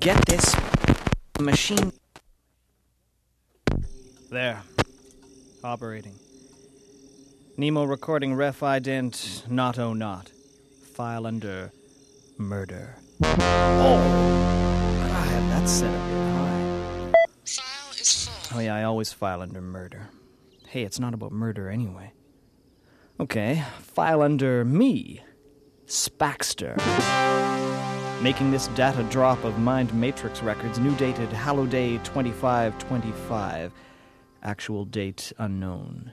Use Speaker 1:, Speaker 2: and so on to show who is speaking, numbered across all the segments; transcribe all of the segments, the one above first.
Speaker 1: get this machine. There. Operating. Nemo recording ref ident not oh not. File under murder. Oh! I have that set up real high.
Speaker 2: File is full.
Speaker 1: Oh, yeah, I always file under murder. Hey, it's not about murder anyway. Okay, file under me, Spaxter. Making this data drop of Mind Matrix records, new dated Hallowday 2525. Actual date unknown.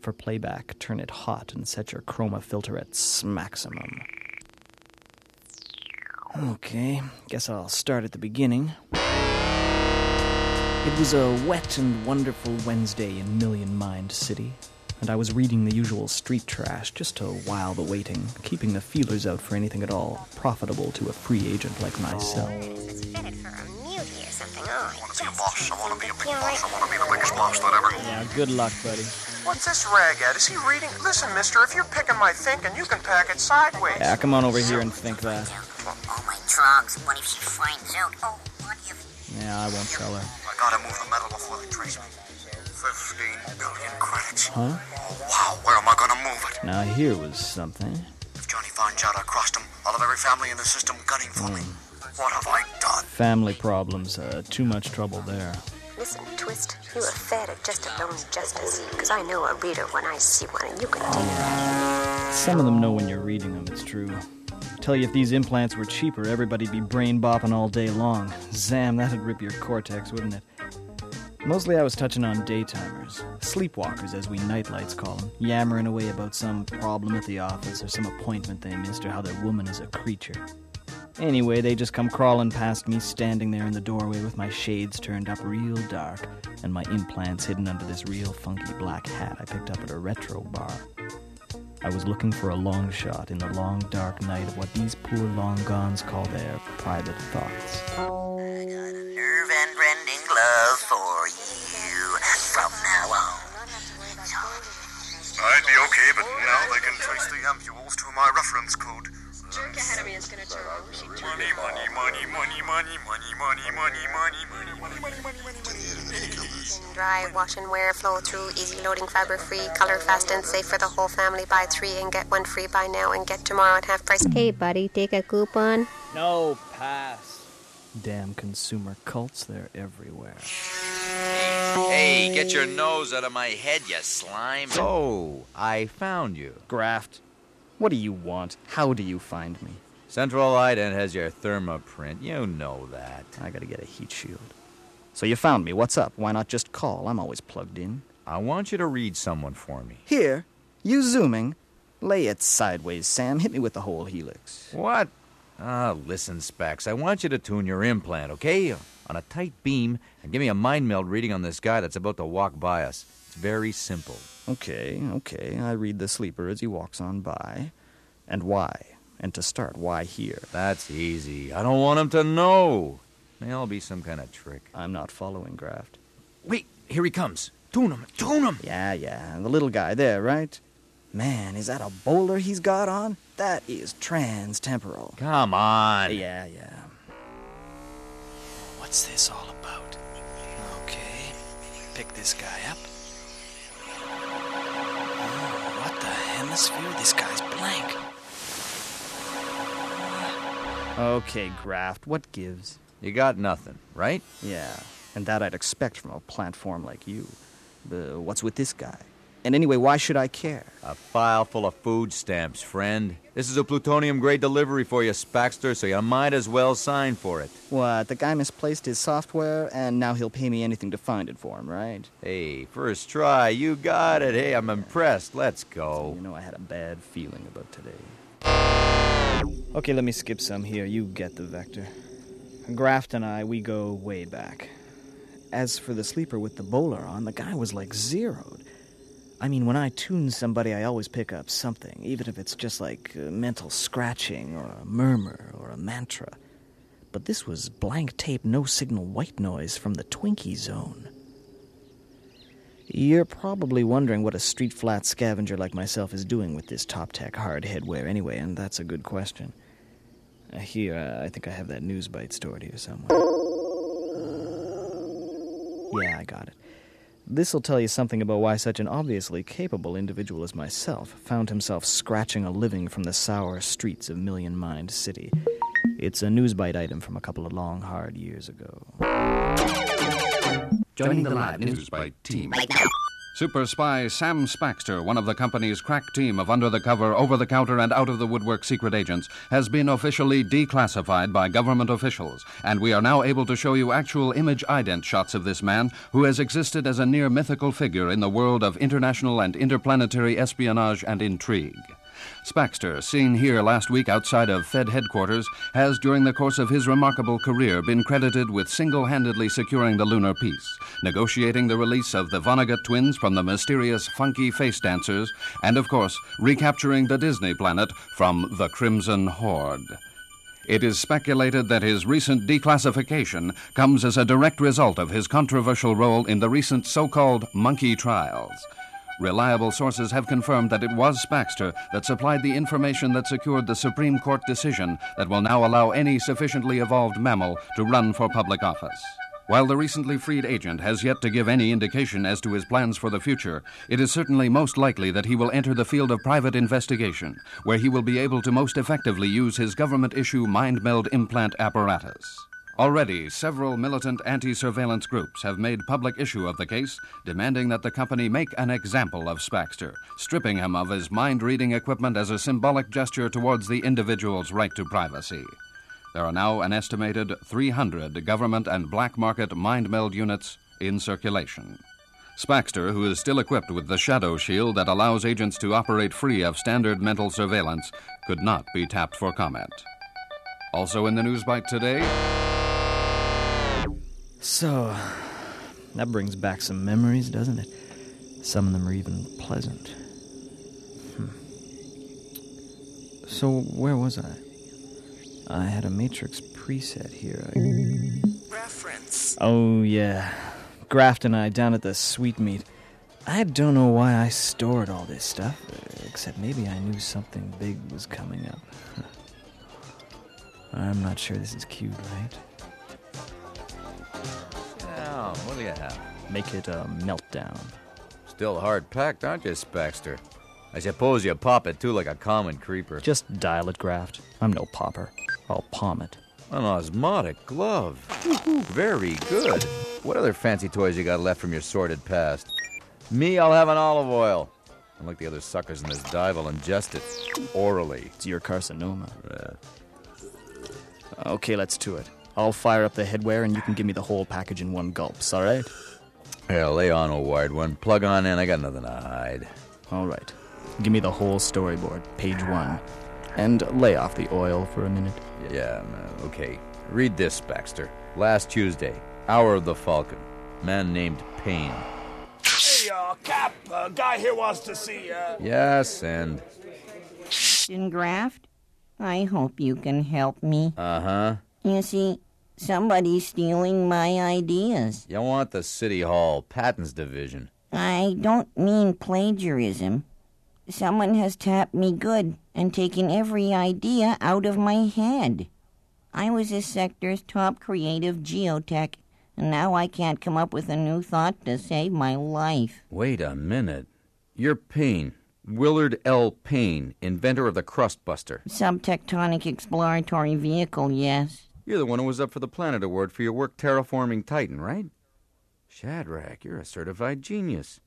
Speaker 1: For playback, turn it hot and set your chroma filter at maximum. Okay, guess I'll start at the beginning. It was a wet and wonderful Wednesday in Million Mind City, and I was reading the usual street trash just to while the waiting, keeping the feelers out for anything at all profitable to a free agent like myself.
Speaker 3: It's fitted for a mute or something. Oh,
Speaker 4: I want to be a boss. I want to be a big boss. I want to be the biggest boss that ever.
Speaker 1: Yeah, good luck, buddy.
Speaker 5: What's this rag at? Is he reading? Listen, mister, if you're picking my thinking, you can pack it sideways.
Speaker 1: Yeah, come on over here and think that.
Speaker 3: oh my drugs. What if she finds out? Oh, what if...
Speaker 1: Yeah, I won't tell her.
Speaker 4: I gotta move the metal before they trace me. Fifteen billion credits.
Speaker 1: Huh?
Speaker 4: Wow, where am I gonna move it?
Speaker 1: Now here was something.
Speaker 4: If Johnny finds out I crossed him, I'll have every family in the system gunning for me. What have I done?
Speaker 1: Family problems, uh, too much trouble there.
Speaker 3: Listen, Twist, you are fed at just a lone justice. Because I know a reader when I see one, and you can take that.
Speaker 1: Some of them know when you're reading them, it's true. Tell you if these implants were cheaper, everybody'd be brain bopping all day long. Zam, that'd rip your cortex, wouldn't it? Mostly I was touching on daytimers, sleepwalkers as we nightlights call them, yammering away about some problem at the office or some appointment they missed or how their woman is a creature. Anyway, they just come crawling past me, standing there in the doorway with my shades turned up real dark and my implants hidden under this real funky black hat I picked up at a retro bar. I was looking for a long shot in the long dark night of what these poor long gones call their private thoughts.
Speaker 3: I got a nerve and
Speaker 4: but now they can trace the ampules to my reference code.
Speaker 2: Jerk ahead of me is gonna turn over. She turned
Speaker 4: Money, money, money, money, money, money, money, money, money, money, money, money, money, money, money.
Speaker 3: Dry, wash and wear, flow through, easy loading, fiber free, color fast and safe for the whole family. Buy three and get one free. Buy now and get tomorrow at half price.
Speaker 6: Hey, buddy, take a coupon.
Speaker 1: No, pass. Damn consumer cults, they're everywhere.
Speaker 7: Hey, get your nose out of my head, you slime.
Speaker 8: Oh, I found you.
Speaker 1: Graft, what do you want? How do you find me?
Speaker 8: Central Ident has your thermoprint. You know that.
Speaker 1: I gotta get a heat shield. So you found me. What's up? Why not just call? I'm always plugged in.
Speaker 8: I want you to read someone for me.
Speaker 1: Here, you zooming. Lay it sideways, Sam. Hit me with the whole helix.
Speaker 8: What? Ah, listen, Specs. I want you to tune your implant, okay? On a tight beam, and give me a mind meld reading on this guy that's about to walk by us. It's very simple.
Speaker 1: Okay, okay. I read the sleeper as he walks on by. And why? And to start, why here?
Speaker 8: That's easy. I don't want him to know. There'll be some kind of trick.
Speaker 1: I'm not following Graft.
Speaker 8: Wait, here he comes. Tune him, tune him.
Speaker 1: Yeah, yeah. The little guy there, right? Man, is that a bowler he's got on? That is trans-temporal.
Speaker 8: Come on.
Speaker 1: Yeah, yeah. What's this all about? Okay, pick this guy up. Oh, what the hemisphere? This guy's blank. Okay, Graft, what gives?
Speaker 8: You got nothing, right?
Speaker 1: Yeah, and that I'd expect from a plant form like you. But what's with this guy? And anyway, why should I care?
Speaker 8: A file full of food stamps, friend. This is a plutonium grade delivery for you, Spaxter, so you might as well sign for it.
Speaker 1: What, the guy misplaced his software, and now he'll pay me anything to find it for him, right?
Speaker 8: Hey, first try, you got it. Hey, I'm impressed. Let's go.
Speaker 1: You know I had a bad feeling about today. Okay, let me skip some here. You get the vector. Graft and I, we go way back. As for the sleeper with the bowler on, the guy was like zeroed. I mean, when I tune somebody, I always pick up something, even if it's just like mental scratching or a murmur or a mantra. But this was blank tape, no signal white noise from the Twinkie zone. You're probably wondering what a street flat scavenger like myself is doing with this top tech hard headwear anyway, and that's a good question. Uh, here, uh, I think I have that news bite stored here somewhere. Yeah, I got it. This'll tell you something about why such an obviously capable individual as myself found himself scratching a living from the sour streets of Million Mind City. It's a newsbite item from a couple of long, hard years ago.
Speaker 9: Joining the live news by team. Super spy Sam Spaxter, one of the company's crack team of under the cover, over the counter, and out of the woodwork secret agents, has been officially declassified by government officials, and we are now able to show you actual image ident shots of this man who has existed as a near mythical figure in the world of international and interplanetary espionage and intrigue. Spaxter, seen here last week outside of Fed headquarters, has during the course of his remarkable career been credited with single handedly securing the lunar peace, negotiating the release of the Vonnegut twins from the mysterious funky face dancers, and of course, recapturing the Disney planet from the Crimson Horde. It is speculated that his recent declassification comes as a direct result of his controversial role in the recent so called monkey trials. Reliable sources have confirmed that it was Spaxter that supplied the information that secured the Supreme Court decision that will now allow any sufficiently evolved mammal to run for public office. While the recently freed agent has yet to give any indication as to his plans for the future, it is certainly most likely that he will enter the field of private investigation, where he will be able to most effectively use his government issue mind meld implant apparatus. Already, several militant anti surveillance groups have made public issue of the case, demanding that the company make an example of Spaxter, stripping him of his mind reading equipment as a symbolic gesture towards the individual's right to privacy. There are now an estimated 300 government and black market mind meld units in circulation. Spaxter, who is still equipped with the shadow shield that allows agents to operate free of standard mental surveillance, could not be tapped for comment. Also in the news bite today.
Speaker 1: So, that brings back some memories, doesn't it? Some of them are even pleasant. Hmm. So, where was I? I had a Matrix preset here. I...
Speaker 2: Reference.
Speaker 1: Oh, yeah. Graft and I down at the Sweetmeat. I don't know why I stored all this stuff, except maybe I knew something big was coming up. I'm not sure this is cute, right?
Speaker 8: What do you have?
Speaker 1: Make it a meltdown.
Speaker 8: Still hard packed, aren't you, Spaxter? I suppose you pop it too like a common creeper.
Speaker 1: Just dial it, Graft. I'm no popper. I'll palm it.
Speaker 8: An osmotic glove. Very good. What other fancy toys you got left from your sordid past? Me, I'll have an olive oil. Unlike the other suckers in this dive, I'll ingest it orally.
Speaker 1: It's your carcinoma. Okay, let's do it. I'll fire up the headwear and you can give me the whole package in one gulp, all right?
Speaker 8: Yeah, lay on, old wired one. Plug on in. I got nothing to hide.
Speaker 1: All right. Give me the whole storyboard, page one. And lay off the oil for a minute.
Speaker 8: Yeah. Okay. Read this, Spaxter. Last Tuesday, Hour of the Falcon. Man named Payne.
Speaker 4: Hey, uh, Cap, a guy here wants to see, uh.
Speaker 8: Yes, and.
Speaker 10: Captain Graft, I hope you can help me.
Speaker 8: Uh huh.
Speaker 10: You see, somebody's stealing my ideas.
Speaker 8: You want the City Hall Patents Division.
Speaker 10: I don't mean plagiarism. Someone has tapped me good and taken every idea out of my head. I was this sector's top creative geotech, and now I can't come up with a new thought to save my life.
Speaker 8: Wait a minute. You're Payne. Willard L. Payne, inventor of the Crust Crustbuster.
Speaker 10: Subtectonic exploratory vehicle, yes.
Speaker 8: You're the one who was up for the Planet Award for your work terraforming Titan, right? Shadrach, you're a certified genius.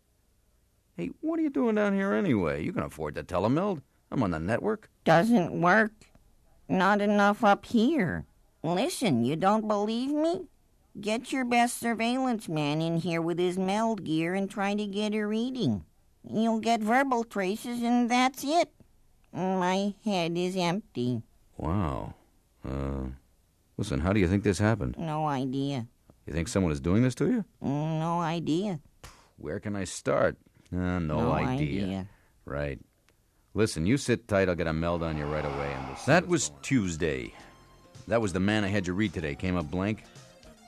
Speaker 8: Hey, what are you doing down here anyway? You can afford to telemeld. I'm on the network.
Speaker 10: Doesn't work. Not enough up here. Listen, you don't believe me? Get your best surveillance man in here with his meld gear and try to get a reading. You'll get verbal traces, and that's it. My head is empty.
Speaker 8: Wow. Uh, listen, how do you think this happened?
Speaker 10: No idea.
Speaker 8: You think someone is doing this to you?
Speaker 10: No idea.
Speaker 8: Where can I start? Uh, no,
Speaker 10: No
Speaker 8: idea.
Speaker 10: idea.
Speaker 8: Right. Listen, you sit tight. I'll get a meld on you right away, and we'll
Speaker 7: That was Tuesday.
Speaker 8: That was the man I had you read today. Came up blank.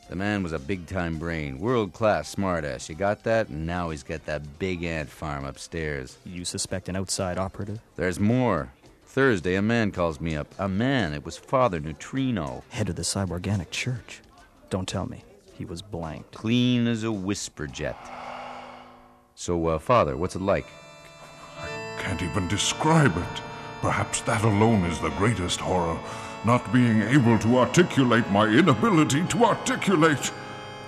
Speaker 8: The man was a big time brain, world class smartass. You got that? And now he's got that big ant farm upstairs.
Speaker 1: You suspect an outside operative?
Speaker 8: There's more. Thursday, a man calls me up. A man. It was Father Neutrino.
Speaker 1: Head of the Cyborganic Church. Don't tell me. He was blanked.
Speaker 8: Clean as a whisper jet. So, uh, Father, what's it like?
Speaker 11: I can't even describe it. Perhaps that alone is the greatest horror. Not being able to articulate my inability to articulate.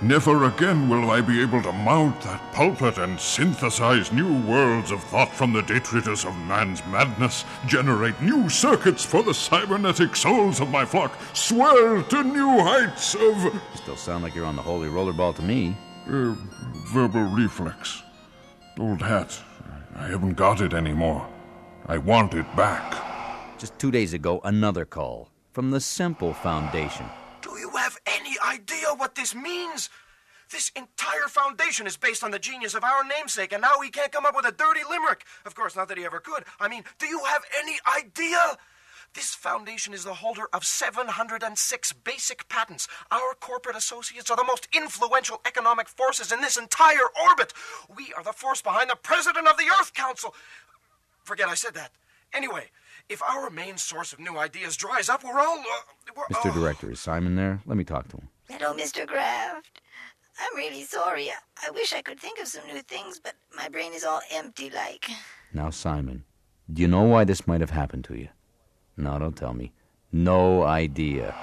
Speaker 11: Never again will I be able to mount that pulpit and synthesize new worlds of thought from the detritus of man's madness, generate new circuits for the cybernetic souls of my flock, swell to new heights of.
Speaker 8: Still sound like you're on the holy rollerball to me.
Speaker 11: Uh, verbal reflex. Old hat. I haven't got it anymore. I want it back.
Speaker 8: Just two days ago, another call from the Simon Foundation.
Speaker 5: Do you have any idea what this means? This entire foundation is based on the genius of our namesake, and now he can't come up with a dirty limerick. Of course, not that he ever could. I mean, do you have any idea? This foundation is the holder of 706 basic patents. Our corporate associates are the most influential economic forces in this entire orbit. We are the force behind the president of the Earth Council. Forget I said that. Anyway, if our main source of new ideas dries up, we're all. Uh,
Speaker 8: Mr.
Speaker 5: oh.
Speaker 8: Director, is Simon there? Let me talk to him.
Speaker 12: Hello, Mr. Graft. I'm really sorry. I wish I could think of some new things, but my brain is all empty like.
Speaker 8: Now, Simon, do you know why this might have happened to you? No, don't tell me. No idea.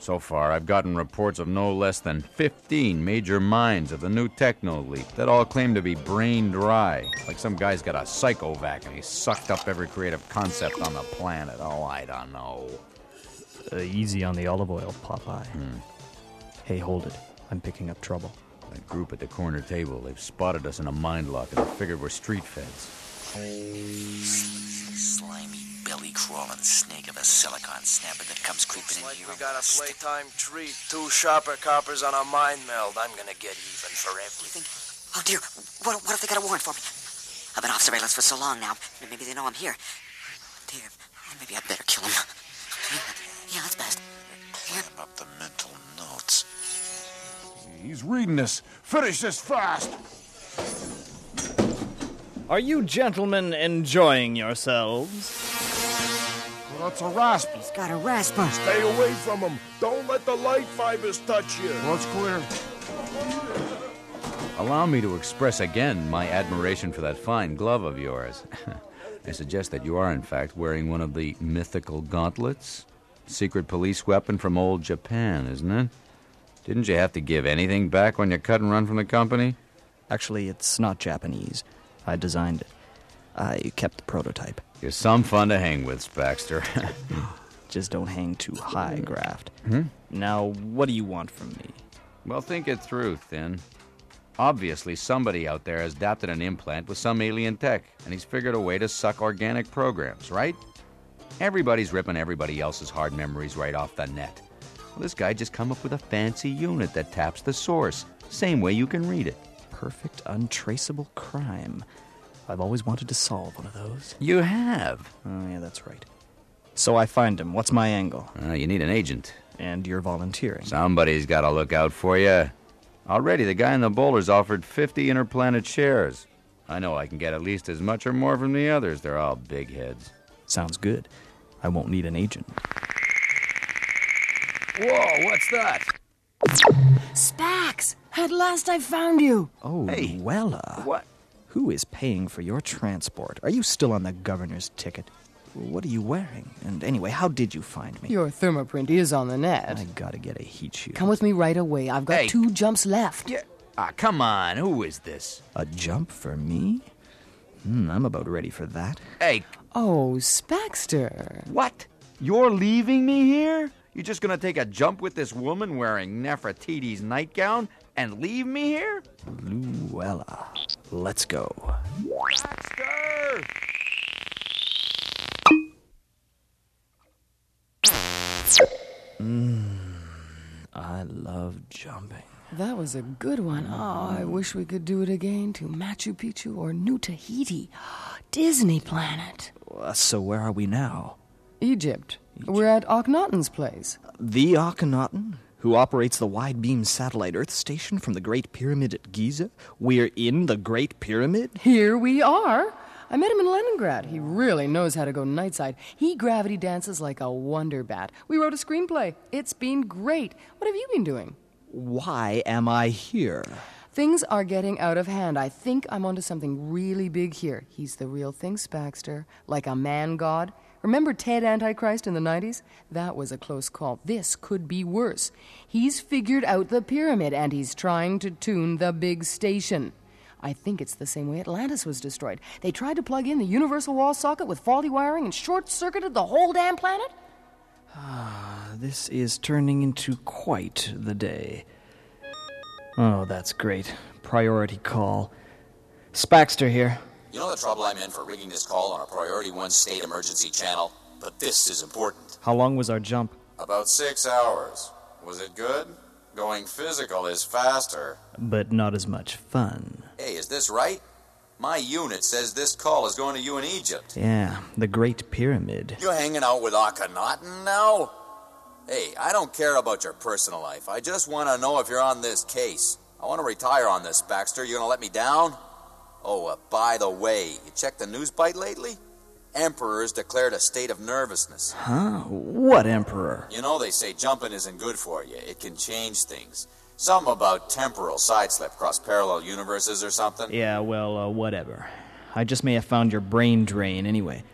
Speaker 8: So far, I've gotten reports of no less than 15 major minds of the new techno elite that all claim to be brain dry. Like some guy's got a psychovac and he sucked up every creative concept on the planet. Oh, I don't know.
Speaker 1: Uh, easy on the olive oil, Popeye.
Speaker 8: Hmm.
Speaker 1: Hey, hold it. I'm picking up trouble.
Speaker 8: That group at the corner table, they've spotted us in a mind lock and they figured we're street feds.
Speaker 7: Slimy, belly crawling snake of a silicon snapper that comes creeping in
Speaker 5: Like
Speaker 7: here.
Speaker 5: we got a playtime treat. Two sharper coppers on a mind meld. I'm gonna get even for everything.
Speaker 13: Oh dear, what, what if they got a warrant for me? I've been off surveillance for so long now. Maybe they know I'm here. Dear, maybe I'd better kill him. Yeah, that's best.
Speaker 7: Clean up the mental notes.
Speaker 11: He's reading this. Finish this fast.
Speaker 1: Are you gentlemen enjoying yourselves?
Speaker 11: That's a rasp.
Speaker 10: He's got a rasper.
Speaker 14: Stay away from him. Don't let the light fibers touch you.
Speaker 11: What's clear?
Speaker 8: Allow me to express again my admiration for that fine glove of yours. I suggest that you are, in fact, wearing one of the mythical gauntlets. Secret police weapon from old Japan, isn't it? Didn't you have to give anything back when you cut and run from the company?
Speaker 1: Actually, it's not Japanese. I designed it. I kept the prototype.
Speaker 8: You're some fun to hang with, Spaxter.
Speaker 1: Just don't hang too high, Graft.
Speaker 8: Hmm?
Speaker 1: Now, what do you want from me?
Speaker 8: well, think it through, Thin. Obviously, somebody out there has adapted an implant with some alien tech, and he's figured a way to suck organic programs, right? Everybody's ripping everybody else's hard memories right off the net. Well, this guy just come up with a fancy unit that taps the source, same way you can read it.
Speaker 1: Perfect untraceable crime. I've always wanted to solve one of those.
Speaker 8: You have.
Speaker 1: Oh, yeah, that's right. So I find him. What's my angle?
Speaker 8: Uh, you need an agent.
Speaker 1: And you're volunteering.
Speaker 8: Somebody's got to look out for you. Already, the guy in the bowler's offered 50 interplanet shares. I know I can get at least as much or more from the others. They're all big heads.
Speaker 1: Sounds good. I won't need an agent.
Speaker 8: Whoa, what's that?
Speaker 15: Spax! At last I found you!
Speaker 1: Oh, Luella.
Speaker 8: What?
Speaker 1: Who is paying for your transport? Are you still on the governor's ticket? What are you wearing? And anyway, how did you find me?
Speaker 15: Your thermoprint is on the net.
Speaker 1: I gotta get a heat shield.
Speaker 15: Come with me right away. I've got
Speaker 8: Hey.
Speaker 15: two jumps left.
Speaker 8: Yeah. Ah, come on. Who is this?
Speaker 1: A jump for me? Hmm, I'm about ready for that.
Speaker 8: Hey,
Speaker 15: Oh, Spaxter.
Speaker 8: what? You're leaving me here? You're just gonna take a jump with this woman wearing Nefertiti's nightgown and leave me here?
Speaker 1: Luella. Let's go.
Speaker 8: Spaxter!
Speaker 1: Mmm. I love jumping.
Speaker 15: That was a good one. Oh, I wish we could do it again to Machu Picchu or New Tahiti. Disney Planet.
Speaker 1: Uh, so where are we now?
Speaker 15: Egypt. We're at Akhenaten's place.
Speaker 1: The Akhenaten, who operates the wide beam satellite Earth station from the Great Pyramid at Giza. We're in the Great Pyramid?
Speaker 15: Here we are. I met him in Leningrad. He really knows how to go nightside. He gravity dances like a wonder bat. We wrote a screenplay. It's been great. What have you been doing?
Speaker 1: Why am I here?
Speaker 15: Things are getting out of hand. I think I'm onto something really big here. He's the real thing, Spaxter, like a man god. Remember Ted Antichrist in the 90s? That was a close call. This could be worse. He's figured out the pyramid and he's trying to tune the big station. I think it's the same way Atlantis was destroyed. They tried to plug in the universal wall socket with faulty wiring and short circuited the whole damn planet?
Speaker 1: This is turning into quite the day. Oh, that's great. Priority call. Spaxter here.
Speaker 16: You know the trouble I'm in for rigging this call on a Priority 1 state emergency channel? But this is important.
Speaker 1: How long was our jump?
Speaker 16: About six hours. Was it good? Going physical is faster.
Speaker 1: But not as much fun.
Speaker 16: Hey, is this right? My unit says this call is going to you in Egypt.
Speaker 1: Yeah, the Great Pyramid.
Speaker 16: You're hanging out with Akhenaten now? Hey, I don't care about your personal life. I just want to know if you're on this case. I want to retire on this, Spaxter. You gonna let me down? Oh, uh, by the way, you checked the news bite lately? Emperor's declared a state of nervousness.
Speaker 1: Huh? What emperor?
Speaker 16: You know they say jumping isn't good for you. It can change things. Something about temporal sideslip across parallel universes or something.
Speaker 1: Yeah, well, uh, whatever. I just may have found your brain drain anyway.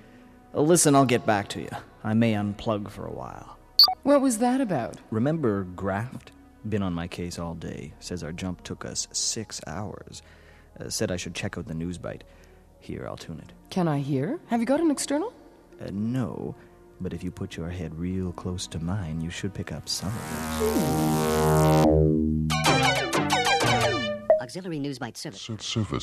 Speaker 1: Uh, listen, I'll get back to you. I may unplug for a while.
Speaker 15: What was that about?
Speaker 1: Remember Graft? Been on my case all day. Says our jump took us six hours. Uh, said I should check out the news bite. Here, I'll tune it.
Speaker 15: Can I hear? Have you got an external?
Speaker 1: Uh, no, but if you put your head real close to mine, you should pick up some of
Speaker 13: Auxiliary News Bite Service.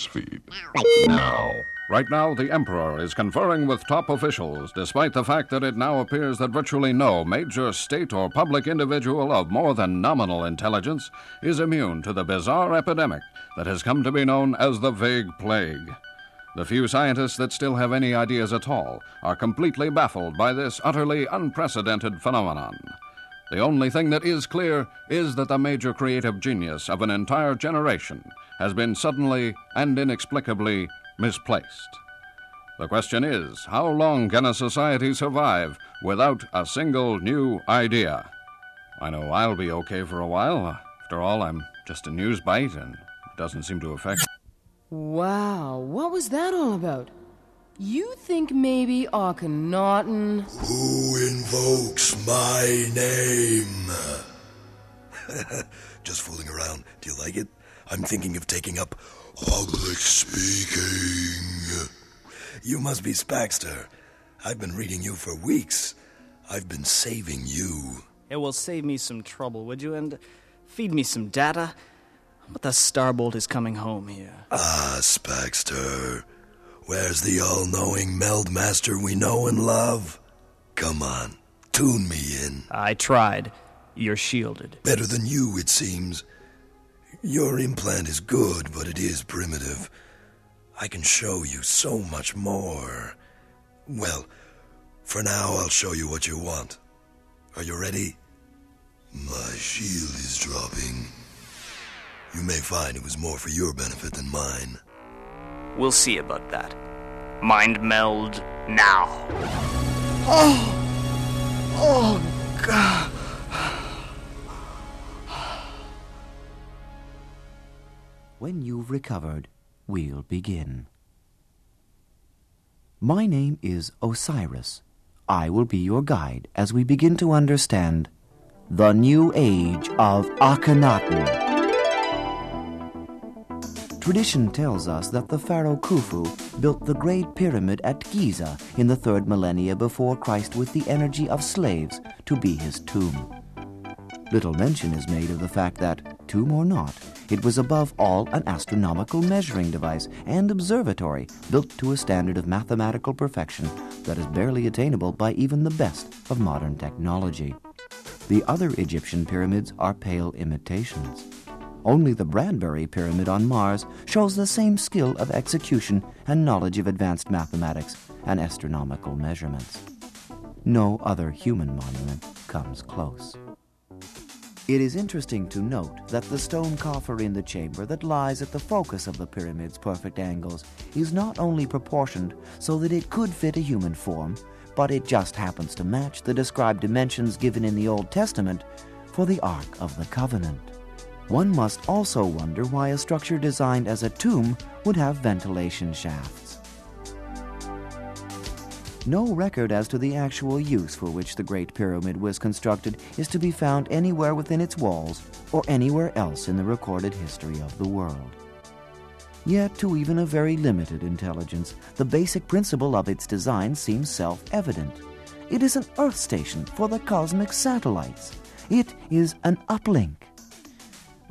Speaker 11: Feed.
Speaker 9: Right Now. Right now, the Emperor is conferring with top officials, despite the fact that it now appears that virtually no major state or public individual of more than nominal intelligence is immune to the bizarre epidemic that has come to be known as the Vague Plague. The few scientists that still have any ideas at all are completely baffled by this utterly unprecedented phenomenon. The only thing that is clear is that the major creative genius of an entire generation has been suddenly and inexplicably misplaced. The question is how long can a society survive without a single new idea? I know I'll be okay for a while. After all, I'm just a news bite and it doesn't seem to affect.
Speaker 15: Wow, what was that all about? You think maybe Akhenaten.
Speaker 14: Who invokes my name? Just fooling around. Do you like it? I'm thinking of taking up public speaking. You must be Spaxter. I've been reading you for weeks. I've been saving you.
Speaker 1: It will save me some trouble, would you? And feed me some data? But the Starbolt is coming home here?
Speaker 14: Ah, Spaxter. Where's the all knowing meld master we know and love? Come on, tune me in.
Speaker 1: I tried. You're shielded.
Speaker 14: Better than you, it seems. Your implant is good, but it is primitive. I can show you so much more. Well, for now, I'll show you what you want. Are you ready? My shield is dropping. You may find it was more for your benefit than mine.
Speaker 17: We'll see about that. Mind meld now.
Speaker 1: Oh! Oh, God.
Speaker 18: When you've recovered, we'll begin. My name is Osiris. I will be your guide as we begin to understand the new age of Akhenaten. Tradition tells us that the pharaoh Khufu built the Great Pyramid at Giza in the third millennia before Christ with the energy of slaves to be his tomb. Little mention is made of the fact that, tomb or not, it was above all an astronomical measuring device and observatory built to a standard of mathematical perfection that is barely attainable by even the best of modern technology. The other Egyptian pyramids are pale imitations. Only the Bradbury Pyramid on Mars shows the same skill of execution and knowledge of advanced mathematics and astronomical measurements. No other human monument comes close. It is interesting to note that the stone coffer in the chamber that lies at the focus of the pyramid's perfect angles is not only proportioned so that it could fit a human form, but it just happens to match the described dimensions given in the Old Testament for the Ark of the Covenant. One must also wonder why a structure designed as a tomb would have ventilation shafts. No record as to the actual use for which the Great Pyramid was constructed is to be found anywhere within its walls or anywhere else in the recorded history of the world. Yet, to even a very limited intelligence, the basic principle of its design seems self evident. It is an Earth station for the cosmic satellites. It is an uplink.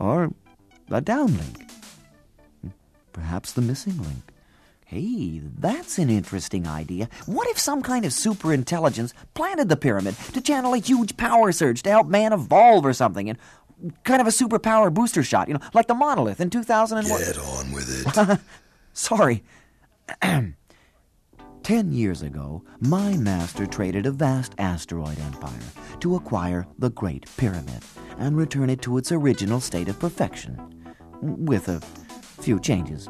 Speaker 18: Or a downlink. Hmm. Perhaps the missing link. Hey, that's an interesting idea. What if some kind of super intelligence planted the pyramid to channel a huge power surge to help man evolve or something? And kind of a superpower booster shot, you know, like the monolith in 2001.
Speaker 14: Get on with it.
Speaker 18: Sorry. Ten years ago, my master traded a vast asteroid empire to acquire the Great Pyramid and return it to its original state of perfection, with a few changes.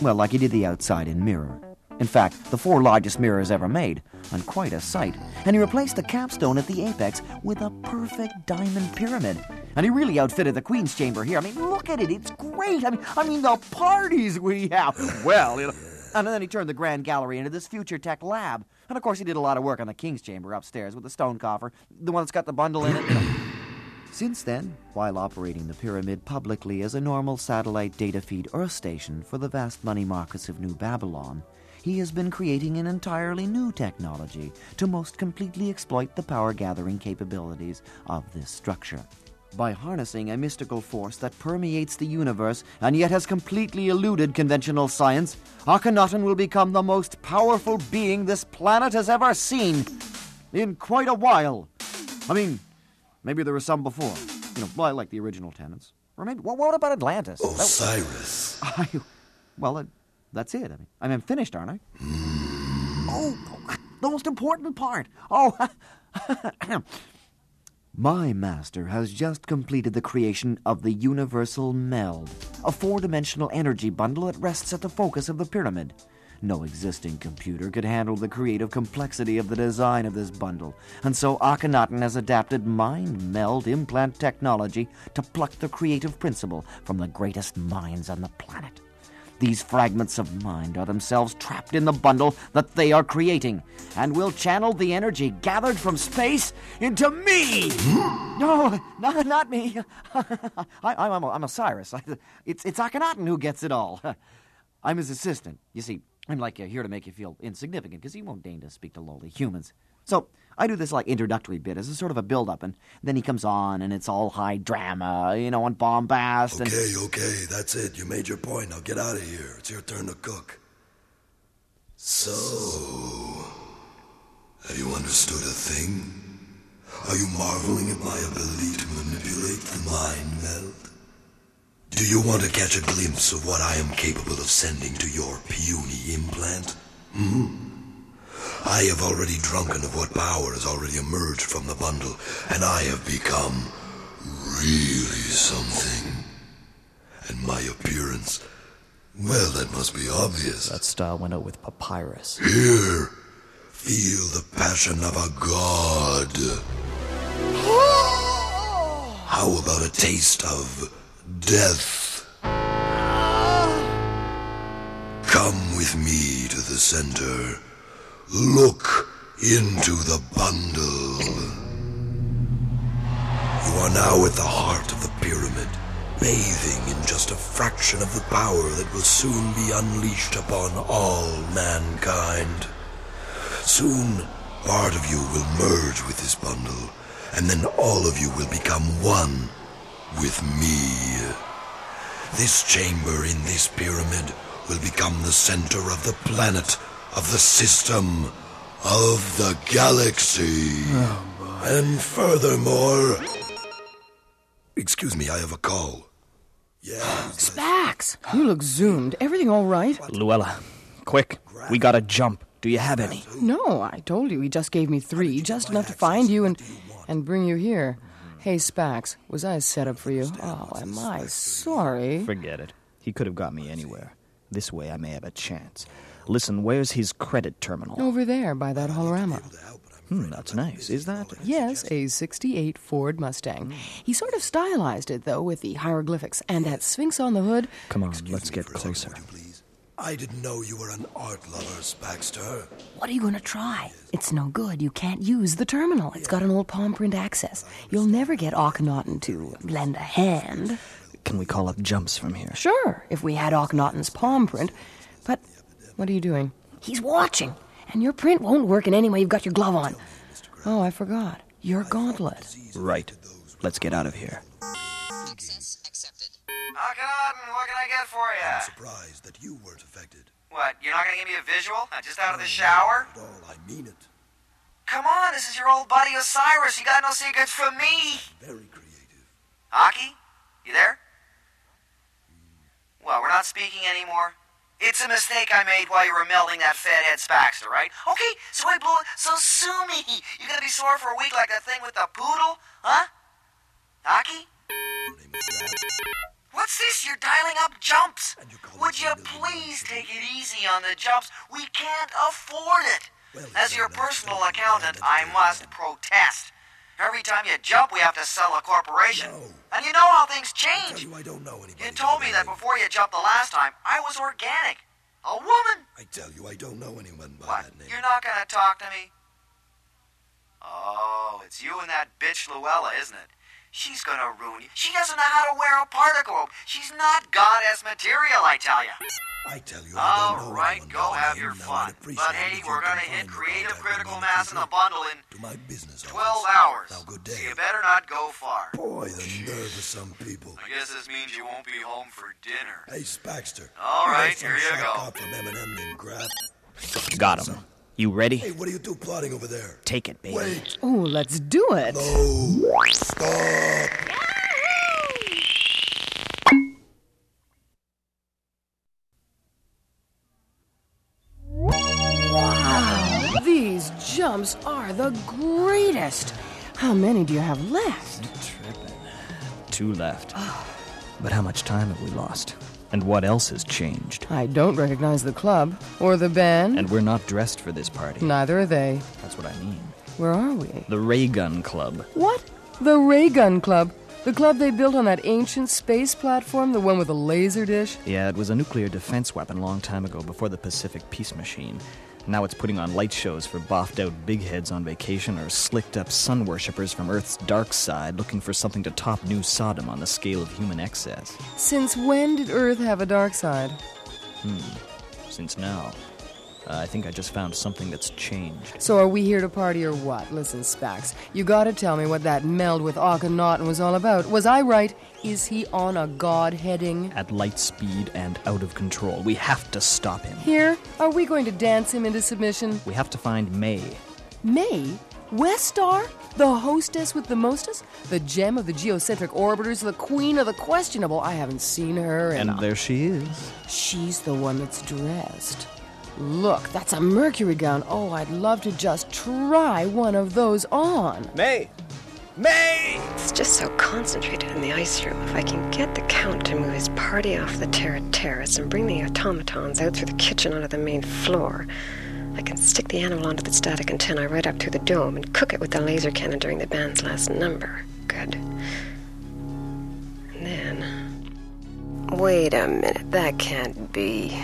Speaker 18: Well, like he did the outside in mirror. In fact, the four largest mirrors ever made, and quite a sight. And he replaced the capstone at the apex with a perfect diamond pyramid. And he really outfitted the Queen's chamber here. I mean, look at it. It's great. I mean, I mean the parties we have. Well, you know. And then he turned the Grand Gallery into this future tech lab. And of course, he did a lot of work on the King's chamber upstairs with the stone coffer, the one that's got the bundle in it. You know. Since then, while operating the pyramid publicly as a normal satellite data feed Earth station for the vast money markets of New Babylon, he has been creating an entirely new technology to most completely exploit the power gathering capabilities of this structure. By harnessing a mystical force that permeates the universe and yet has completely eluded conventional science, Akhenaten will become the most powerful being this planet has ever seen in quite a while. I mean, maybe there were some before, you know, well, I like the original tenants. Or maybe, well, what about Atlantis?
Speaker 14: Osiris.
Speaker 18: I, well, uh, that's it. I mean, I mean, I'm finished, aren't I? Oh, the most important part. Oh, my master has just completed the creation of the Universal Meld, a four dimensional energy bundle that rests at the focus of the pyramid. No existing computer could handle the creative complexity of the design of this bundle, and so Akhenaten has adapted mind meld implant technology to pluck the creative principle from the greatest minds on the planet. These fragments of mind are themselves trapped in the bundle that they are creating, and will channel the energy gathered from space into me. no, no, not me. I, am I'm Osiris. It's, it's Akhenaten who gets it all. I'm his assistant. You see, I'm like uh, here to make you feel insignificant because he won't deign to speak to lowly humans. So I do this like introductory bit as a sort of a build up, and then he comes on, and it's all high drama, you know, and bombast. And...
Speaker 14: Okay, okay, that's it. You made your point. Now get out of here. It's your turn to cook. So, have you understood a thing? Are you marveling at my ability to manipulate the mind meld? Do you want to catch a glimpse of what I am capable of sending to your puny implant? Hmm? I have already drunken of what power has already emerged from the bundle, and I have become really something. And my appearance, well, that must be obvious.
Speaker 1: That style went out with papyrus.
Speaker 14: Here, feel the passion of a god. How about a taste of death? Come with me to the center. Look into the bundle. You are now at the heart of the pyramid, bathing in just a fraction of the power that will soon be unleashed upon all mankind. Soon, part of you will merge with this bundle, and then all of you will become one with me. This chamber in this pyramid will become the center of the planet of the system, of the galaxy. Oh, and furthermore. Excuse me, I have a call. Yeah.
Speaker 15: Spax, you look zoomed. Everything all right?
Speaker 1: Luella, quick, we gotta jump. Do you have any?
Speaker 15: No, I told you he just gave me three, just enough to find you and and bring you here. Hey, Spax, was I a setup for you? Oh, am I sorry?
Speaker 1: Forget it. He could have got me anywhere. This way I may have a chance. Listen, where's his credit terminal?
Speaker 15: Over there by that holorama.
Speaker 1: Hmm, that's nice. Is that?
Speaker 15: Yes, a 68 Ford Mustang. He sort of stylized it, though, with the hieroglyphics and that sphinx on the hood.
Speaker 1: Come on, let's get closer.
Speaker 14: I didn't know you were an art lover, Spaxter.
Speaker 15: What are you going to try? It's no good. You can't use the terminal. It's got an old palm print access. You'll never get Akhenaten to lend a hand.
Speaker 1: Can we call up jumps from here?
Speaker 15: Sure, if we had Akhenaten's palm print. But what are you doing? He's watching, and your print won't work in any way you've got your glove on. Oh, I forgot. Your gauntlet.
Speaker 1: Right. Let's get out of here.
Speaker 18: Access accepted. can I get for you?
Speaker 14: I'm surprised that you weren't affected.
Speaker 18: What, you're not gonna give me a visual? I'm just out of the oh, shower?
Speaker 14: At all, I mean it.
Speaker 18: Come on, this is your old buddy Osiris. You got no secrets from me.
Speaker 14: Very creative.
Speaker 18: Aki, you there? Well, we're not speaking anymore. It's a mistake I made while you were melding that fat head Spaxter, right? Okay, so I blew it. So sue me. You're gonna be sore for a week like that thing with the poodle? Huh? Aki? What's this? You're dialing up jumps. Would you please take it easy on the jumps? We can't afford it. As your personal accountant, I must protest. Every time you jump, we have to sell a corporation. And you know how things change.
Speaker 14: I don't know anybody.
Speaker 18: You told me that before you jumped the last time. I was organic. A woman.
Speaker 14: I tell you, I don't know anyone by
Speaker 18: What?
Speaker 14: that name.
Speaker 18: You're not gonna talk to me? Oh, it's you and that bitch Luella, isn't it? She's gonna ruin you. She doesn't know how to wear a particle robe. She's not goddess material, I tell you.
Speaker 14: I tell you,
Speaker 18: All right, go have your fun. But hey, we're gonna hit creative critical mass in the bundle in
Speaker 14: To my business
Speaker 18: 12 hours.
Speaker 14: Now, good
Speaker 18: So
Speaker 14: day.
Speaker 18: you better not go far.
Speaker 14: Boy, the nerve of some people.
Speaker 18: I guess this means you won't be home for dinner.
Speaker 14: Hey, Spaxter.
Speaker 18: All right,
Speaker 14: got some
Speaker 18: here you
Speaker 14: fat
Speaker 18: go.
Speaker 14: cop from Eminem named Graft.
Speaker 1: Got him. You ready?
Speaker 14: Hey, what are you two plotting over there?
Speaker 1: Take it, baby.
Speaker 14: Wait.
Speaker 15: Oh, let's do it.
Speaker 14: No. Stop.
Speaker 15: Wow, these jumps are the greatest. How many do you have left?
Speaker 1: Two left. But how much time have we lost? And what else has changed?
Speaker 15: I don't recognize the club or the band.
Speaker 1: And we're not dressed for this party.
Speaker 15: Neither are they.
Speaker 1: That's what I mean.
Speaker 15: Where are we?
Speaker 1: The Ray Gun Club.
Speaker 15: What? The Ray Gun Club. The club they built on that ancient space platform, the one with the laser dish?
Speaker 1: Yeah, it was a nuclear defense weapon long time ago before the Pacific Peace Machine. Now it's putting on light shows for boffed out big heads on vacation or slicked up sun worshippers from Earth's dark side looking for something to top New Sodom on the scale of human excess.
Speaker 15: Since when did Earth have a dark side?
Speaker 1: Hmm. Since now. Uh, I think I just found something that's changed.
Speaker 15: So are we here to party or what? Listen, Spax, you gotta tell me what that meld with Akhenaten was all about. Was I right? Is he on a god heading?
Speaker 1: At light speed and out of control. We have to stop him.
Speaker 15: Here? Are we going to dance him into submission?
Speaker 1: We have to find May.
Speaker 15: May? Westar? The hostess with the mostest? The gem of the geocentric orbiters? The queen of the questionable? I haven't seen her in
Speaker 1: And there she is.
Speaker 15: She's the one that's dressed. Look, that's a mercury gown. Oh, I'd love to just try one of those on.
Speaker 1: May! May!
Speaker 3: It's just so concentrated in the ice room. If I can get the Count to move his party off the Terra Terrace and bring the automatons out through the kitchen onto the main floor, I can stick the animal onto the static antenna right up through the dome and cook it with the laser cannon during the band's last number. Good. And then. Wait a minute, that can't be.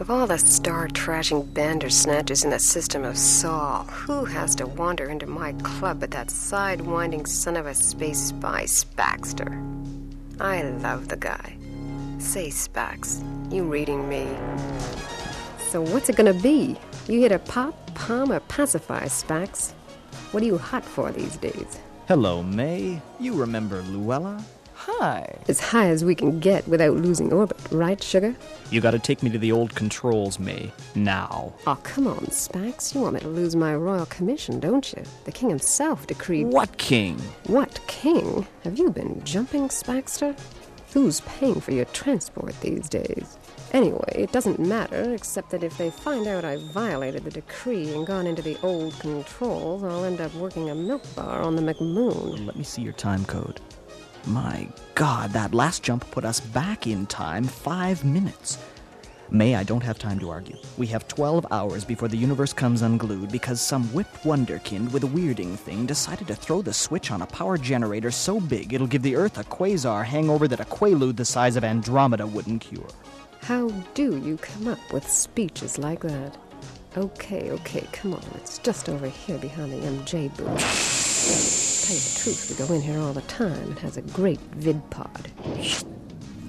Speaker 3: Of all the star trashing bandersnatchers in the system of Sol, who has to wander into my club but that sidewinding son of a space spy, Spaxter? I love the guy. Say, Spax, you reading me? So what's it gonna be? You here a pop, palm, or pacify, Spax? What are you hot for these days?
Speaker 1: Hello, May. You remember Luella?
Speaker 15: Hi.
Speaker 3: As high as we can get without losing orbit, right, sugar?
Speaker 1: You gotta take me to the old controls, May. Now.
Speaker 3: Oh, come on, Spax. You want me to lose my royal commission, don't you? The king himself decreed.
Speaker 1: What king?
Speaker 3: What king? Have you been jumping, Spaxter? Who's paying for your transport these days? Anyway, it doesn't matter, except that if they find out I violated the decree and gone into the old controls, I'll end up working a milk bar on the McMoon.
Speaker 1: Let me see your time code. My god, that last jump put us back in time five minutes. May, I don't have time to argue. We have 12 hours before the universe comes unglued because some whipped wonderkind with a weirding thing decided to throw the switch on a power generator so big it'll give the Earth a quasar hangover that a quaalude the size of Andromeda wouldn't cure.
Speaker 3: How do you come up with speeches like that? Okay, okay, come on. It's just over here behind the MJ booth. Tell you the truth, we go in here all the time. It has a great vid pod.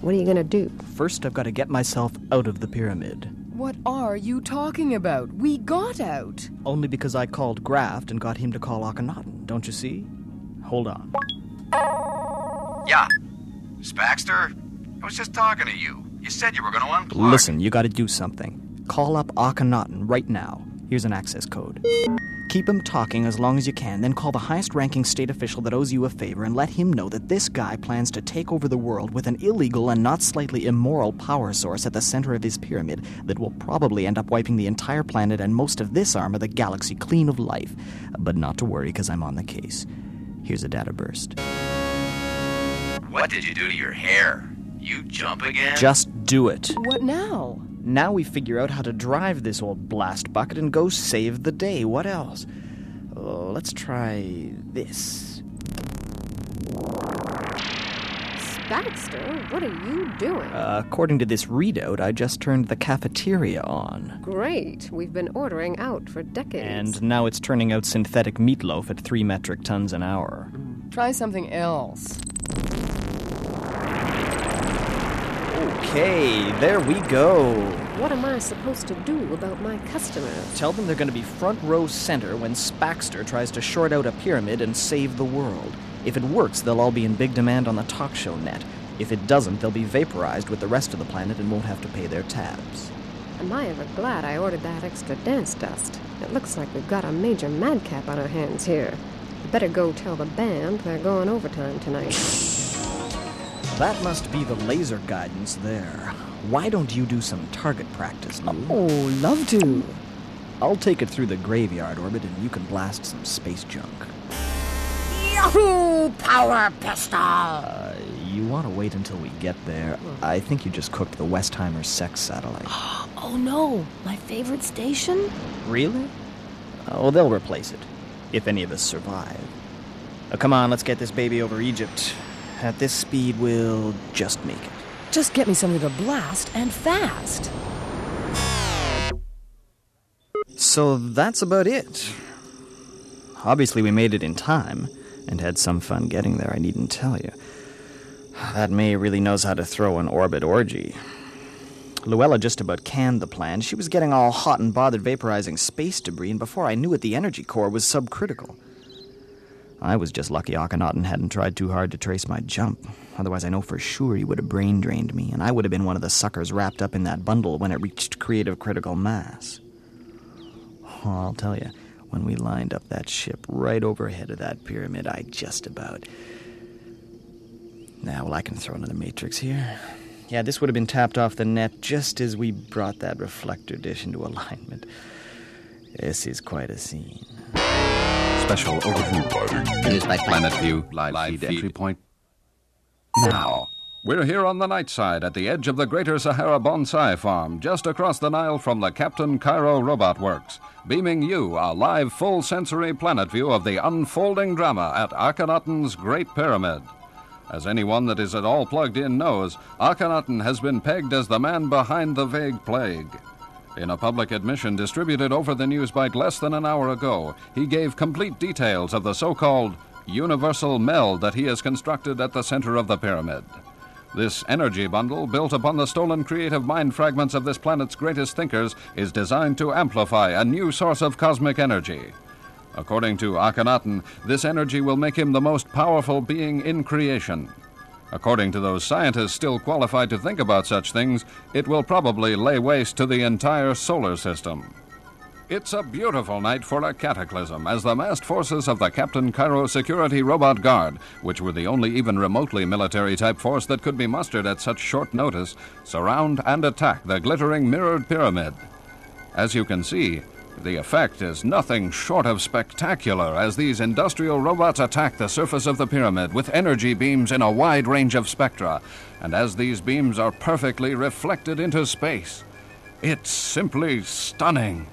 Speaker 3: What are you gonna do?
Speaker 1: First, I've got to get myself out of the pyramid.
Speaker 15: What are you talking about? We got out.
Speaker 1: Only because I called Graft and got him to call Akhenaten, don't you see? Hold on.
Speaker 16: Yeah. Spaxter? I was just talking to you. You said you were going to unplug.
Speaker 1: Listen, you gotta do something. Call up Akhenaten right now. Here's an access code. Keep him talking as long as you can, then call the highest ranking state official that owes you a favor and let him know that this guy plans to take over the world with an illegal and not slightly immoral power source at the center of his pyramid that will probably end up wiping the entire planet and most of this arm of the galaxy clean of life. But not to worry, because I'm on the case. Here's a data burst.
Speaker 16: What did you do to your hair? You jump again?
Speaker 1: Just do it.
Speaker 15: What now?
Speaker 1: Now we figure out how to drive this old blast bucket and go save the day. What else? Oh, let's try this.
Speaker 3: Spaxter, what are you doing?
Speaker 1: Uh, according to this readout, I just turned the cafeteria on.
Speaker 3: Great. We've been ordering out for decades.
Speaker 1: And now it's turning out synthetic meatloaf at three metric tons an hour.
Speaker 15: Try something else.
Speaker 1: Okay, there we go.
Speaker 3: What am I supposed to do about my customers?
Speaker 1: Tell them they're going to be front row center when Spaxter tries to short out a pyramid and save the world. If it works, they'll all be in big demand on the talk show net. If it doesn't, they'll be vaporized with the rest of the planet and won't have to pay their tabs.
Speaker 3: Am I ever glad I ordered that extra dance dust? It looks like we've got a major madcap on our hands here. Better go tell the band they're going overtime tonight.
Speaker 1: That must be the laser guidance there. Why don't you do some target practice, Lou?
Speaker 15: Oh, love to.
Speaker 1: I'll take it through the graveyard orbit and you can blast some space junk.
Speaker 10: Yahoo! Power pistol!
Speaker 1: Uh, you want to wait until we get there. I think you just cooked the Westheimer sex satellite.
Speaker 15: Oh no, my favorite station?
Speaker 1: really? Oh, they'll replace it. If any of us survive. Uh, come on, let's get this baby over Egypt. At this speed, we'll just make it.
Speaker 15: Just get me something to blast and fast.
Speaker 1: So that's about it. Obviously, we made it in time and had some fun getting there, I needn't tell you. That May really knows how to throw an orbit orgy. Luella just about canned the plan. She was getting all hot and bothered vaporizing space debris, and before I knew it, the energy core was subcritical. I was just lucky Akhenaten hadn't tried too hard to trace my jump. Otherwise, I know for sure he would have brain drained me, and I would have been one of the suckers wrapped up in that bundle when it reached creative critical mass. Oh, I'll tell you, when we lined up that ship right overhead of that pyramid, I just about. Now, well, I can throw another matrix here. Yeah, this would have been tapped off the net just as we brought that reflector dish into alignment. This is quite a scene.
Speaker 9: Special overview.
Speaker 18: Newsbite
Speaker 9: Planet View live, feed, entry point. Now, we're here on the night side at the edge of the Greater Sahara Bonsai Farm, just across the Nile from the Captain Cairo Robot Works, beaming you a live full sensory planet view of the unfolding drama at Akhenaten's Great Pyramid. As anyone that is at all plugged in knows, Akhenaten has been pegged as the man behind the vague plague. In a public admission distributed over the Newsbite less than an hour ago, he gave complete details of the so called universal meld that he has constructed at the center of the pyramid. This energy bundle, built upon the stolen creative mind fragments of this planet's greatest thinkers, is designed to amplify a new source of cosmic energy. According to Akhenaten, this energy will make him the most powerful being in creation. According to those scientists still qualified to think about such things, it will probably lay waste to the entire solar system. It's a beautiful night for a cataclysm as the massed forces of the Captain Cairo Security Robot Guard, which were the only even remotely military type force that could be mustered at such short notice, surround and attack the glittering mirrored pyramid. As you can see, the effect is nothing short of spectacular as these industrial robots attack the surface of the pyramid with energy beams in a wide range of spectra, and as these beams are perfectly reflected into space. It's simply stunning.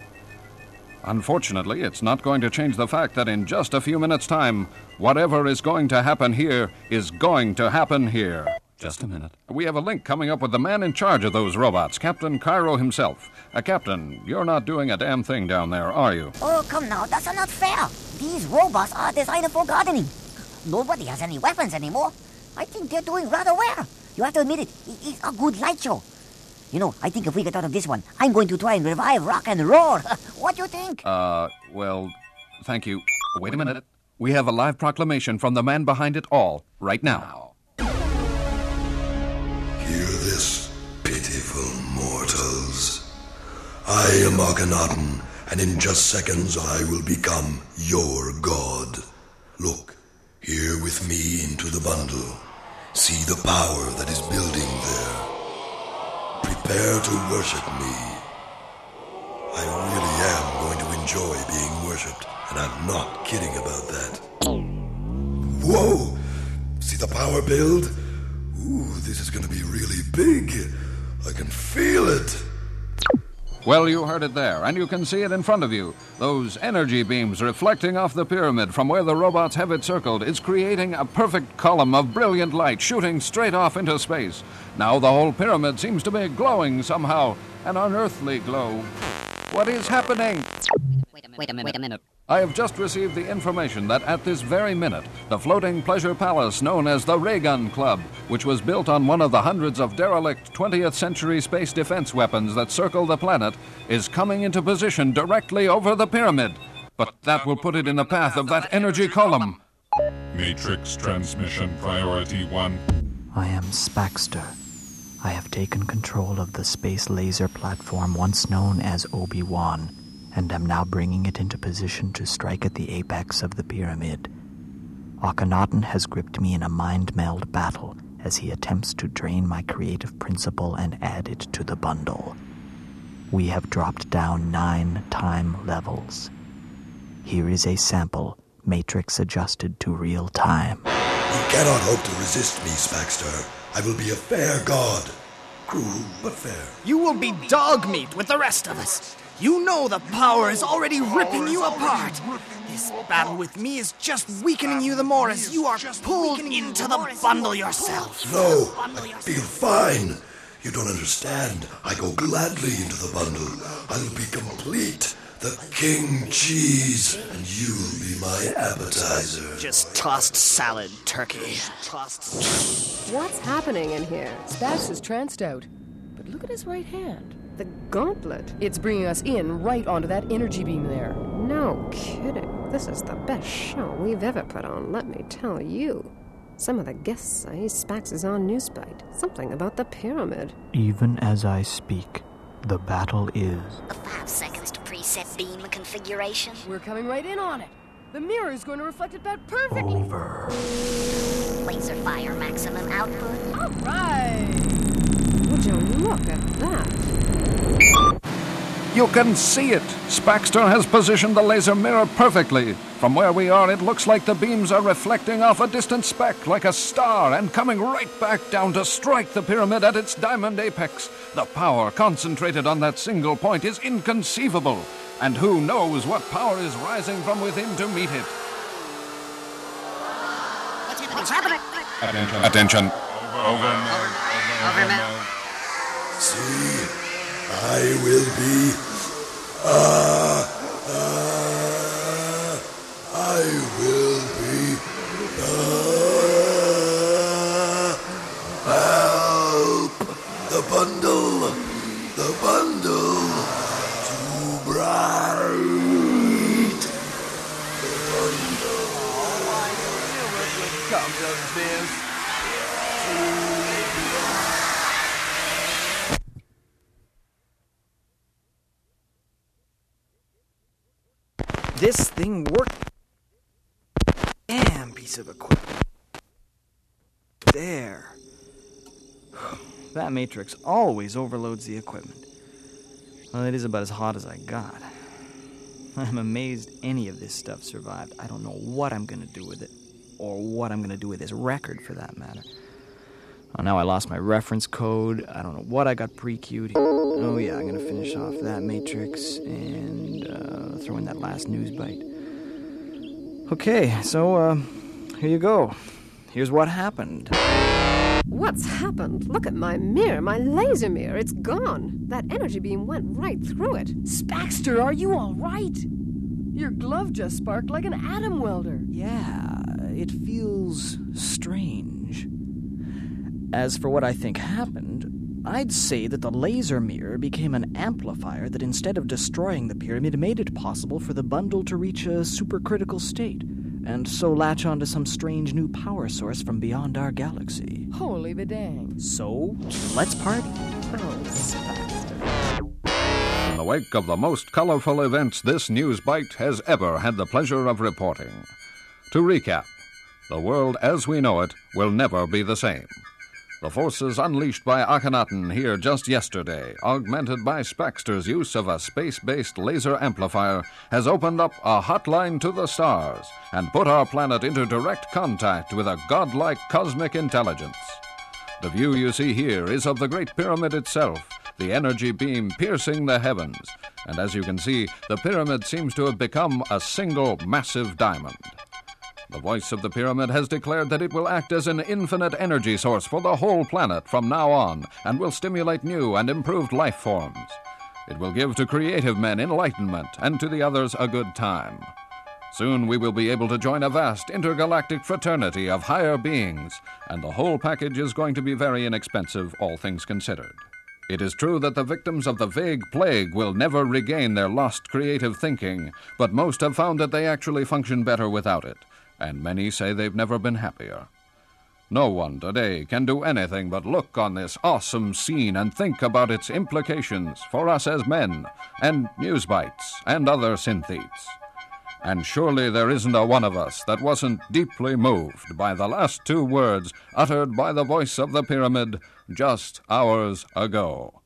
Speaker 9: Unfortunately, it's not going to change the fact that in just a few minutes' time, whatever is going to happen here is going to happen here. Just a minute. We have a link coming up with the man in charge of those robots, Captain Cairo himself. Uh, Captain, you're not doing a damn thing down there, are you?
Speaker 13: Oh, come now, that's not fair. These robots are designed for gardening. Nobody has any weapons anymore. I think they're doing rather well. You have to admit it, it is a good light show. You know, I think if we get out of this one, I'm going to try and revive rock and roll. what do you think?
Speaker 9: Uh, well, thank you. Wait a minute. We have a live proclamation from the man behind it all, right now.
Speaker 14: I am Akhenaten, and in just seconds I will become your god. Look, here with me into the bundle. See the power that is building there. Prepare to worship me. I really am going to enjoy being worshipped, and I'm not kidding about that. Whoa! See the power build? Ooh, this is to be really big. I can feel it.
Speaker 9: Well, you heard it there, and you can see it in front of you. Those energy beams reflecting off the pyramid from where the robots have it circled is creating a perfect column of brilliant light shooting straight off into space. Now the whole pyramid seems to be glowing somehow, an unearthly glow. What is happening?
Speaker 13: Wait a minute, wait a minute.
Speaker 9: I have just received the information that at this very minute, the floating pleasure palace known as the Raygun Club, which was built on one of the hundreds of derelict 20th century space defense weapons that circle the planet, is coming into position directly over the pyramid. But that will put it in the path of that energy column.
Speaker 11: Matrix transmission priority one.
Speaker 1: I am Spaxter. I have taken control of the space laser platform once known as Obi Wan, and am now bringing it into position to strike at the apex of the pyramid. Akhenaten has gripped me in a mind meld battle as he attempts to drain my creative principle and add it to the bundle. We have dropped down nine time levels. Here is a sample, matrix adjusted to real time.
Speaker 14: You cannot hope to resist me, Spaxter. I will be a fair god. Cruel, but fair.
Speaker 19: You will be dog meat with the rest of us. You know the power is already ripping you apart. This battle with me is just weakening you the more as you are pulled into the bundle yourself.
Speaker 14: No, I feel fine. You don't understand. I go gladly into the bundle. I'll be complete. The king cheese, and you'll be my appetizer.
Speaker 19: Just tossed salad, turkey. Tossed.
Speaker 3: What's happening in here?
Speaker 15: Spax is tranced out. But look at his right hand.
Speaker 3: The gauntlet?
Speaker 15: It's bringing us in right onto that energy beam there.
Speaker 3: No kidding. This is the best show we've ever put on, let me tell you. Some of the guests say Spax is on Newsbite. Something about the pyramid.
Speaker 1: Even as I speak, the battle is.
Speaker 12: Five seconds to preset beam configuration.
Speaker 15: We're coming right in on it. The mirror is going to reflect it back perfectly.
Speaker 1: Over.
Speaker 12: Laser fire maximum output.
Speaker 15: All right.
Speaker 3: Would you look at that?
Speaker 9: You can see it! Spaxter has positioned the laser mirror perfectly. From where we are, it looks like the beams are reflecting off a distant speck like a star and coming right back down to strike the pyramid at its diamond apex. The power concentrated on that single point is inconceivable. And who knows what power is rising from within to meet it?
Speaker 12: What's happening?
Speaker 11: Attention.
Speaker 9: Attention.
Speaker 11: Over now.
Speaker 12: Over now.
Speaker 14: See, I will be. Ah, ah, I will be. Ah, help! The bundle! The bundle! Too bright! The bundle!
Speaker 19: Comes up this.
Speaker 1: This thing work? Damn piece of equipment. There. That matrix always overloads the equipment. Well, it is about as hot as I got. I'm amazed any of this stuff survived. I don't know what I'm gonna do with it, or what I'm gonna do with this record for that matter. Oh, now I lost my reference code. I don't know what I got pre-queued. Oh yeah, I'm gonna finish off that matrix and uh, throw in that last news bite. Okay, so uh, here you go. Here's what happened.
Speaker 3: What's happened? Look at my mirror, my laser mirror. It's gone. That energy beam went right through it.
Speaker 15: Spaxter, are you all right? Your glove just sparked like an atom welder.
Speaker 1: Yeah, it feels strange. As for what I think happened, I'd say that the laser mirror became an amplifier that instead of destroying the pyramid made it possible for the bundle to reach a supercritical state and so latch onto some strange new power source from beyond our galaxy.
Speaker 15: Holy bedang.
Speaker 1: So, let's party.
Speaker 3: Oh,
Speaker 9: In the wake of the most colorful events this news bite has ever had the pleasure of reporting. To recap, the world as we know it will never be the same. The forces unleashed by Akhenaten here just yesterday, augmented by Spaxter's use of a space based laser amplifier, has opened up a hotline to the stars and put our planet into direct contact with a godlike cosmic intelligence. The view you see here is of the Great Pyramid itself, the energy beam piercing the heavens, and as you can see, the pyramid seems to have become a single massive diamond. The voice of the pyramid has declared that it will act as an infinite energy source for the whole planet from now on and will stimulate new and improved life forms. It will give to creative men enlightenment and to the others a good time. Soon we will be able to join a vast intergalactic fraternity of higher beings, and the whole package is going to be very inexpensive, all things considered. It is true that the victims of the vague plague will never regain their lost creative thinking, but most have found that they actually function better without it and many say they've never been happier. No one today can do anything but look on this awesome scene and think about its implications for us as men, and news bites, and other synthetes. And surely there isn't a one of us that wasn't deeply moved by the last two words uttered by the voice of the pyramid just hours ago.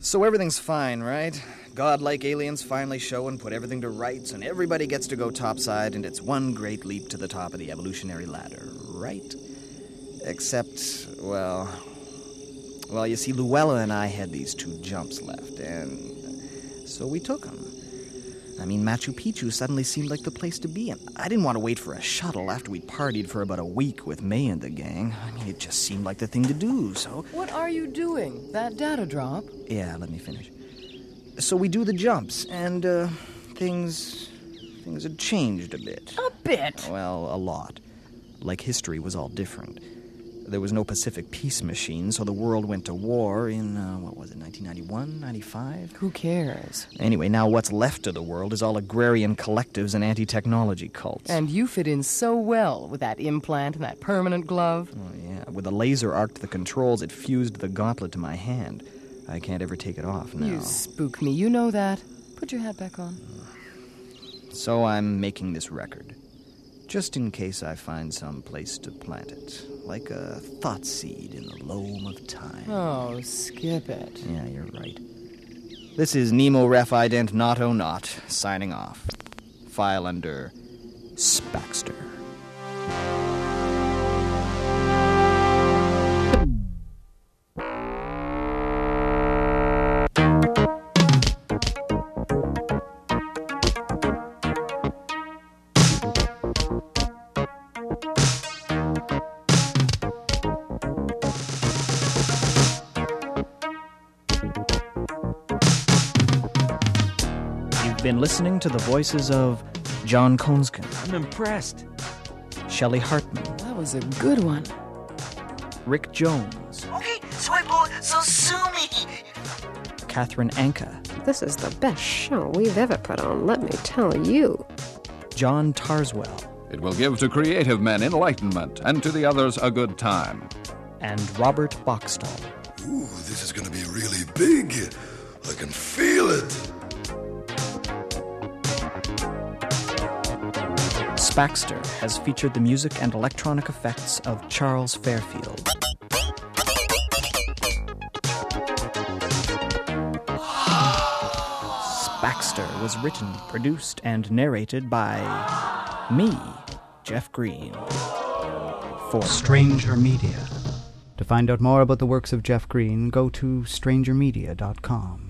Speaker 1: So everything's fine, right? Godlike aliens finally show and put everything to rights, and everybody gets to go topside, and it's one great leap to the top of the evolutionary ladder, right? Except, well. Well, you see, Luella and I had these two jumps left, and so we took them. I mean, Machu Picchu suddenly seemed like the place to be, and I didn't want to wait for a shuttle after we'd partied for about a week with May and the gang. I mean, it just seemed like the thing to do, so.
Speaker 15: What are you doing? That data drop?
Speaker 1: Yeah, let me finish. So we do the jumps, and, uh, things. things had changed a bit.
Speaker 15: A bit?
Speaker 1: Well, a lot. Like history was all different. There was no Pacific Peace Machine, so the world went to war in, uh, what was it, 1991, 95?
Speaker 15: Who cares?
Speaker 1: Anyway, now what's left of the world is all agrarian collectives and anti technology cults.
Speaker 15: And you fit in so well with that implant and that permanent glove.
Speaker 1: Oh, yeah. With a laser arc to the controls, it fused the gauntlet to my hand. I can't ever take it off now.
Speaker 15: You spook me, you know that. Put your hat back on.
Speaker 1: So I'm making this record. Just in case I find some place to plant it. Like a thought seed in the loam of time.
Speaker 15: Oh, skip it.
Speaker 1: Yeah, you're right. This is Nemo Ref Ident Not O Not, signing off. File under Spaxter. You've been listening to the voices of John Konskin,
Speaker 19: I'm impressed.
Speaker 1: Shelley Hartman,
Speaker 15: That was a good one.
Speaker 1: Rick Jones,
Speaker 19: Okay, sweet boy, so sue me.
Speaker 1: Catherine Anka,
Speaker 3: This is the best show we've ever put on, let me tell you.
Speaker 1: John Tarswell,
Speaker 9: It will give to creative men enlightenment and to the others a good time.
Speaker 1: and Robert Boxstall.
Speaker 14: Ooh, this is gonna be really big.
Speaker 1: Spaxter has featured the music and electronic effects of Charles Fairfield. Spaxter was written, produced, and narrated by me, Jeff Green. For
Speaker 20: Stranger Media. To find out more about the works of Jeff Green, go to strangermedia.com.